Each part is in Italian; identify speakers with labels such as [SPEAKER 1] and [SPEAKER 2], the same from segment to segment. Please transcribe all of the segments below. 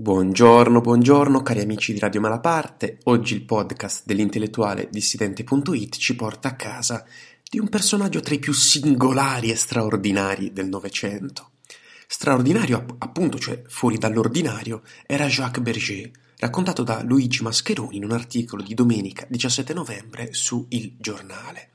[SPEAKER 1] Buongiorno, buongiorno cari amici di Radio Malaparte. Oggi il podcast dell'intellettuale dissidente.it ci porta a casa di un personaggio tra i più singolari e straordinari del Novecento. Straordinario, appunto, cioè fuori dall'ordinario, era Jacques Berger, raccontato da Luigi Mascheroni in un articolo di domenica 17 novembre su Il Giornale.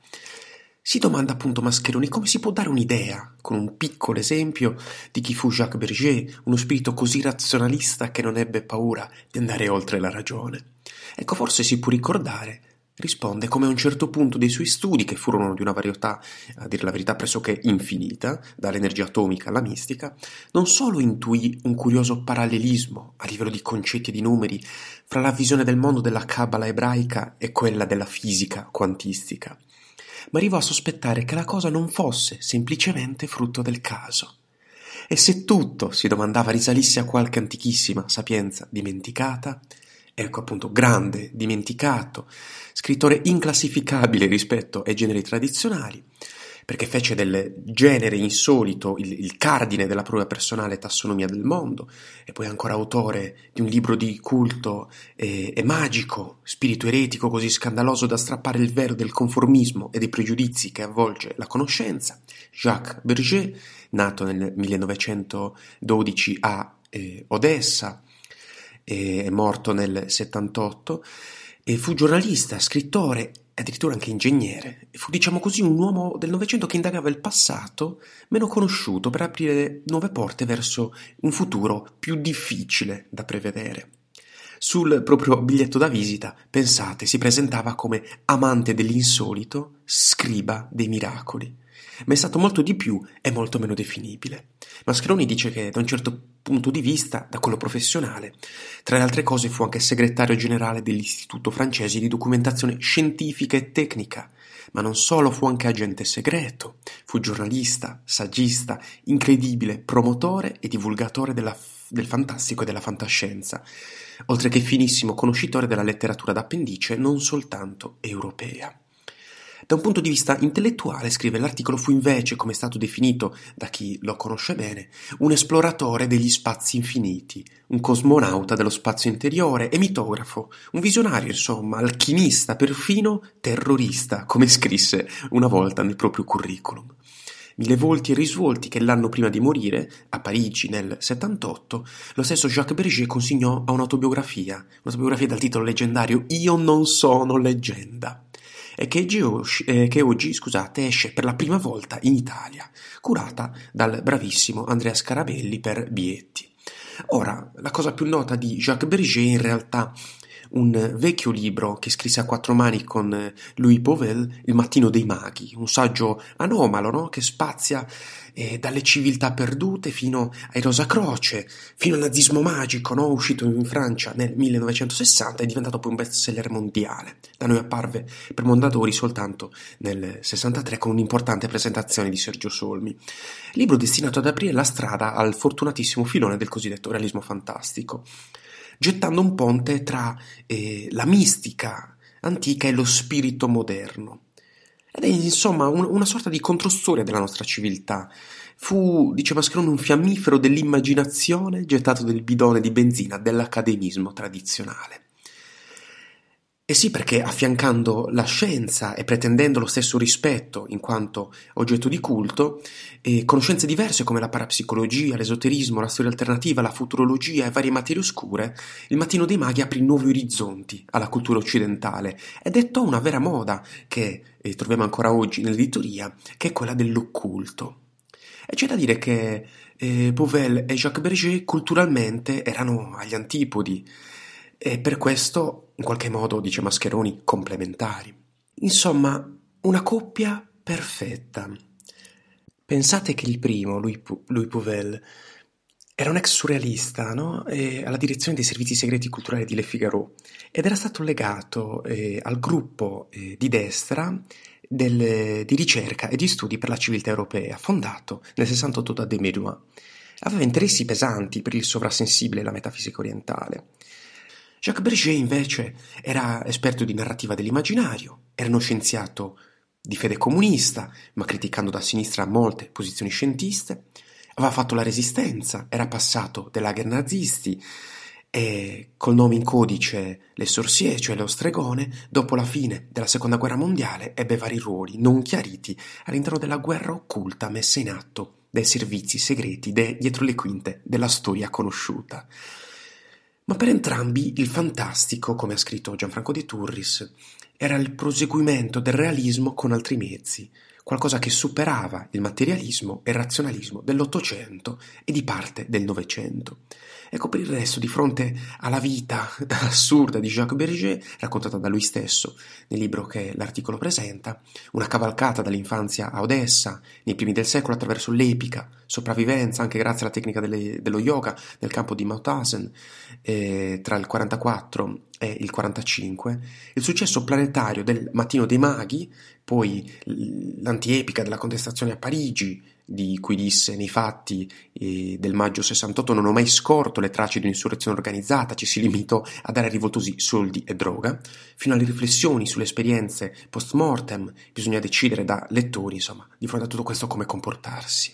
[SPEAKER 1] Si domanda appunto Mascheroni come si può dare un'idea, con un piccolo esempio, di chi fu Jacques Berger, uno spirito così razionalista che non ebbe paura di andare oltre la ragione. Ecco, forse si può ricordare, risponde come a un certo punto dei suoi studi, che furono di una varietà, a dire la verità, pressoché infinita, dall'energia atomica alla mistica, non solo intuì un curioso parallelismo a livello di concetti e di numeri fra la visione del mondo della Kabbalah ebraica e quella della fisica quantistica, ma arrivò a sospettare che la cosa non fosse semplicemente frutto del caso. E se tutto, si domandava, risalisse a qualche antichissima sapienza dimenticata, ecco appunto grande, dimenticato, scrittore inclassificabile rispetto ai generi tradizionali, perché fece del genere insolito il, il, cardine della propria personale tassonomia del mondo, e poi ancora autore di un libro di culto e, e magico, spirito eretico così scandaloso da strappare il velo del conformismo e dei pregiudizi che avvolge la conoscenza, Jacques Berger, nato nel 1912 a eh, Odessa, è morto nel 78, e fu giornalista, scrittore addirittura anche ingegnere, e fu diciamo così un uomo del Novecento che indagava il passato meno conosciuto per aprire nuove porte verso un futuro più difficile da prevedere. Sul proprio biglietto da visita, pensate, si presentava come amante dell'insolito, scriba dei miracoli ma è stato molto di più e molto meno definibile. Mascheroni dice che da un certo punto di vista, da quello professionale, tra le altre cose fu anche segretario generale dell'Istituto francese di documentazione scientifica e tecnica, ma non solo fu anche agente segreto, fu giornalista, saggista, incredibile promotore e divulgatore della, del fantastico e della fantascienza, oltre che finissimo conoscitore della letteratura d'appendice non soltanto europea. Da un punto di vista intellettuale, scrive l'articolo, fu invece, come è stato definito da chi lo conosce bene, un esploratore degli spazi infiniti, un cosmonauta dello spazio interiore e mitografo, un visionario, insomma, alchimista, perfino terrorista, come scrisse una volta nel proprio curriculum. Mille volti e risvolti che l'anno prima di morire, a Parigi nel 78, lo stesso Jacques Berger consegnò a un'autobiografia, un'autobiografia dal titolo leggendario Io non sono leggenda e che, oggi, eh, che oggi scusate, esce per la prima volta in Italia, curata dal bravissimo Andrea Scarabelli per Bietti. Ora, la cosa più nota di Jacques Berger in realtà un vecchio libro che scrisse a quattro mani con Louis Pauvel, Il mattino dei maghi, un saggio anomalo no? che spazia eh, dalle civiltà perdute fino ai Rosa Croce, fino al nazismo magico, no? uscito in Francia nel 1960 e diventato poi un bestseller mondiale. Da noi apparve per Mondadori soltanto nel 63 con un'importante presentazione di Sergio Solmi. Libro destinato ad aprire la strada al fortunatissimo filone del cosiddetto realismo fantastico gettando un ponte tra eh, la mistica antica e lo spirito moderno. Ed è insomma un, una sorta di controstoria della nostra civiltà. Fu, diceva Scrone, un fiammifero dell'immaginazione gettato nel bidone di benzina dell'academismo tradizionale. Eh sì, perché affiancando la scienza e pretendendo lo stesso rispetto in quanto oggetto di culto, eh, conoscenze diverse come la parapsicologia, l'esoterismo, la storia alternativa, la futurologia e varie materie oscure, il mattino dei maghi aprì nuovi orizzonti alla cultura occidentale e dettò una vera moda che eh, troviamo ancora oggi nell'editoria, che è quella dell'occulto. E c'è da dire che eh, Beauvel e Jacques Berger culturalmente erano agli antipodi e per questo, in qualche modo, dice Mascheroni, complementari. Insomma, una coppia perfetta. Pensate che il primo, Louis, Louis Pouvel, Era un ex surrealista no? alla direzione dei servizi segreti culturali di Le Figaro ed era stato legato eh, al gruppo eh, di destra del, di ricerca e di studi per la civiltà europea, fondato nel 68 da Deméduin. Aveva interessi pesanti per il sovrasensibile e la metafisica orientale. Jacques Berger, invece, era esperto di narrativa dell'immaginario, era uno scienziato di fede comunista, ma criticando da sinistra molte posizioni scientiste, aveva fatto la resistenza, era passato dai lager nazisti e col nome in codice Le Sorcier, cioè lo stregone, dopo la fine della seconda guerra mondiale ebbe vari ruoli non chiariti all'interno della guerra occulta messa in atto dai servizi segreti de- dietro le quinte della storia conosciuta. Ma per entrambi il fantastico, come ha scritto Gianfranco de Turris, era il proseguimento del realismo con altri mezzi, qualcosa che superava il materialismo e il razionalismo dell'Ottocento e di parte del Novecento. Ecco per il resto, di fronte alla vita assurda di Jacques Berger, raccontata da lui stesso nel libro che l'articolo presenta, una cavalcata dall'infanzia a Odessa, nei primi del secolo attraverso l'epica sopravvivenza, anche grazie alla tecnica delle, dello yoga nel campo di Mauthausen, eh, tra il 44 e il 45, il successo planetario del Mattino dei Maghi, poi l'antiepica della contestazione a Parigi, di cui disse nei fatti eh, del maggio 68 non ho mai scorto le tracce di un'insurrezione organizzata, ci si limitò a dare rivoltosi soldi e droga, fino alle riflessioni sulle esperienze post mortem, bisogna decidere da lettori, insomma, di fronte a tutto questo come comportarsi.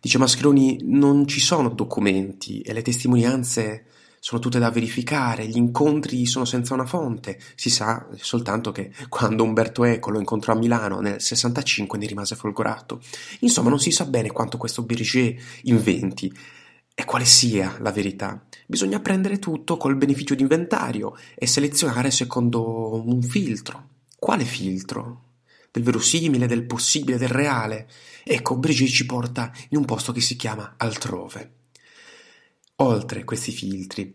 [SPEAKER 1] Dice Mascheroni, non ci sono documenti e le testimonianze sono tutte da verificare, gli incontri sono senza una fonte, si sa soltanto che quando Umberto Eco lo incontrò a Milano nel 65 ne rimase folgorato. Insomma, non si sa bene quanto questo Berger inventi e quale sia la verità. Bisogna prendere tutto col beneficio di inventario e selezionare secondo un filtro. Quale filtro? Del verosimile, del possibile, del reale? Ecco, Berger ci porta in un posto che si chiama altrove oltre questi filtri.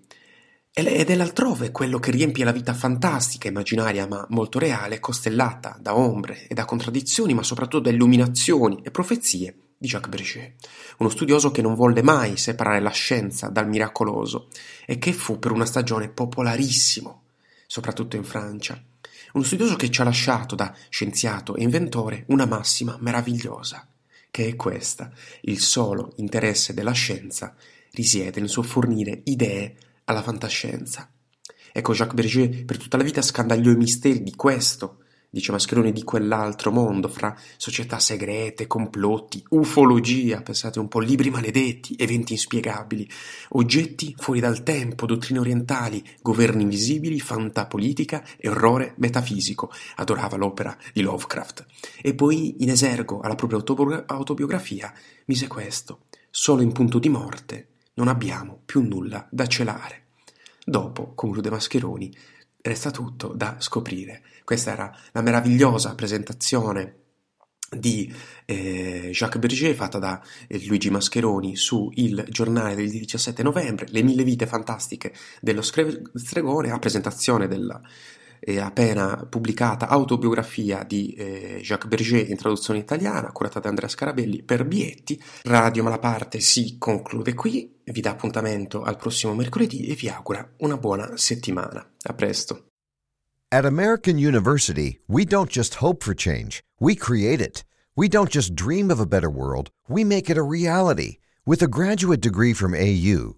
[SPEAKER 1] Ed è l'altrove quello che riempie la vita fantastica, immaginaria ma molto reale, costellata da ombre e da contraddizioni, ma soprattutto da illuminazioni e profezie di Jacques Berger, uno studioso che non volle mai separare la scienza dal miracoloso e che fu per una stagione popolarissimo, soprattutto in Francia. Uno studioso che ci ha lasciato da scienziato e inventore una massima meravigliosa, che è questa, il solo interesse della scienza risiede nel suo fornire idee alla fantascienza. Ecco, Jacques Berger per tutta la vita scandagliò i misteri di questo, dice Mascheroni, di quell'altro mondo, fra società segrete, complotti, ufologia, pensate un po', libri maledetti, eventi inspiegabili, oggetti fuori dal tempo, dottrine orientali, governi invisibili, fantapolitica e orrore metafisico. Adorava l'opera di Lovecraft. E poi, in esergo alla propria autobiografia, mise questo, solo in punto di morte non abbiamo più nulla da celare. Dopo, conclude Mascheroni, resta tutto da scoprire. Questa era la meravigliosa presentazione di eh, Jacques Berger fatta da eh, Luigi Mascheroni su Il giornale del 17 novembre, Le mille vite fantastiche dello stregone, a presentazione della eh, appena pubblicata autobiografia di eh, Jacques Berger in traduzione italiana, curata da Andrea Scarabelli per Bietti. Radio Malaparte si conclude qui, vi dà appuntamento al prossimo mercoledì e vi augura una buona settimana. A presto.
[SPEAKER 2] At American University, we don't just hope for change, we create it. We don't just dream of a better world, we make it a reality. With a graduate degree from AU,